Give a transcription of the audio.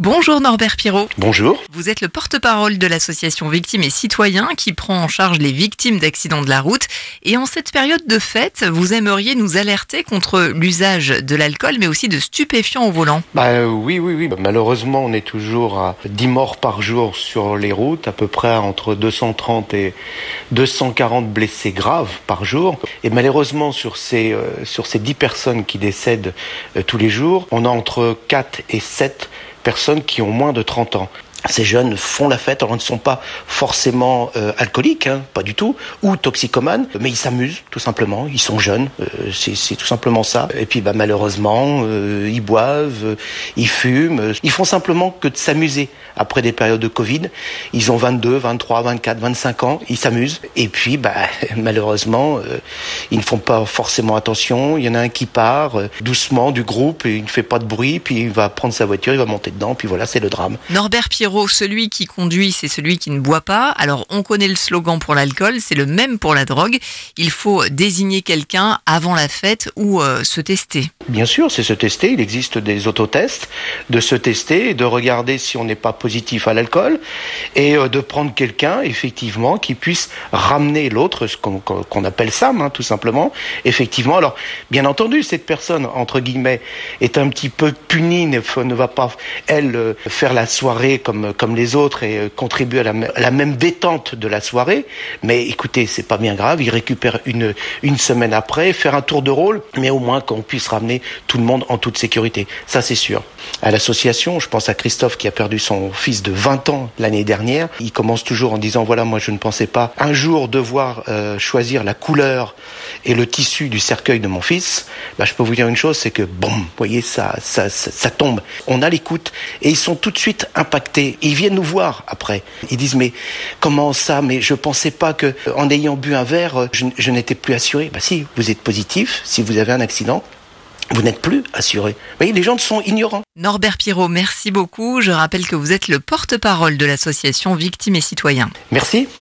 Bonjour Norbert Pirot. Bonjour. Vous êtes le porte-parole de l'association Victimes et Citoyens qui prend en charge les victimes d'accidents de la route. Et en cette période de fête, vous aimeriez nous alerter contre l'usage de l'alcool mais aussi de stupéfiants au volant. Bah euh, oui, oui, oui. Bah, malheureusement, on est toujours à 10 morts par jour sur les routes, à peu près entre 230 et 240 blessés graves par jour. Et malheureusement, sur ces, euh, sur ces 10 personnes qui décèdent euh, tous les jours, on a entre 4 et 7 personnes qui ont moins de 30 ans. Ces jeunes font la fête, alors ils ne sont pas forcément euh, alcooliques, hein, pas du tout, ou toxicomanes, mais ils s'amusent tout simplement, ils sont jeunes, euh, c'est tout simplement ça. Et puis bah, malheureusement, euh, ils boivent, ils fument, ils font simplement que de s'amuser. Après des périodes de Covid, ils ont 22, 23, 24, 25 ans, ils s'amusent. Et puis bah, malheureusement, ils ne font pas forcément attention. Il y en a un qui part doucement du groupe, et il ne fait pas de bruit, puis il va prendre sa voiture, il va monter dedans, puis voilà, c'est le drame. Norbert Pierrot celui qui conduit, c'est celui qui ne boit pas. Alors on connaît le slogan pour l'alcool, c'est le même pour la drogue. Il faut désigner quelqu'un avant la fête ou euh, se tester. Bien sûr, c'est se tester. Il existe des autotests, de se tester et de regarder si on n'est pas positif à l'alcool et euh, de prendre quelqu'un, effectivement, qui puisse ramener l'autre, ce qu'on appelle Sam, hein, tout simplement. Effectivement, alors, bien entendu, cette personne, entre guillemets, est un petit peu punie, ne, va pas, elle, euh, faire la soirée comme comme, les autres et euh, contribuer à la, même détente de la soirée. Mais écoutez, c'est pas bien grave, il récupère une, une semaine après, faire un tour de rôle, mais au moins qu'on puisse ramener tout le monde en toute sécurité. Ça, c'est sûr. À l'association, je pense à Christophe qui a perdu son fils de 20 ans l'année dernière. Il commence toujours en disant, voilà, moi je ne pensais pas un jour devoir euh, choisir la couleur et le tissu du cercueil de mon fils. Bah, je peux vous dire une chose, c'est que, bon, vous voyez, ça, ça, ça, ça tombe. On a l'écoute et ils sont tout de suite impactés ils viennent nous voir après. Ils disent mais comment ça? Mais je pensais pas que en ayant bu un verre, je, n'étais plus assuré. Bah si, vous êtes positif. Si vous avez un accident, vous n'êtes plus assuré. Vous voyez, les gens sont ignorants. Norbert Pirot, merci beaucoup. Je rappelle que vous êtes le porte-parole de l'association Victimes et Citoyens. Merci.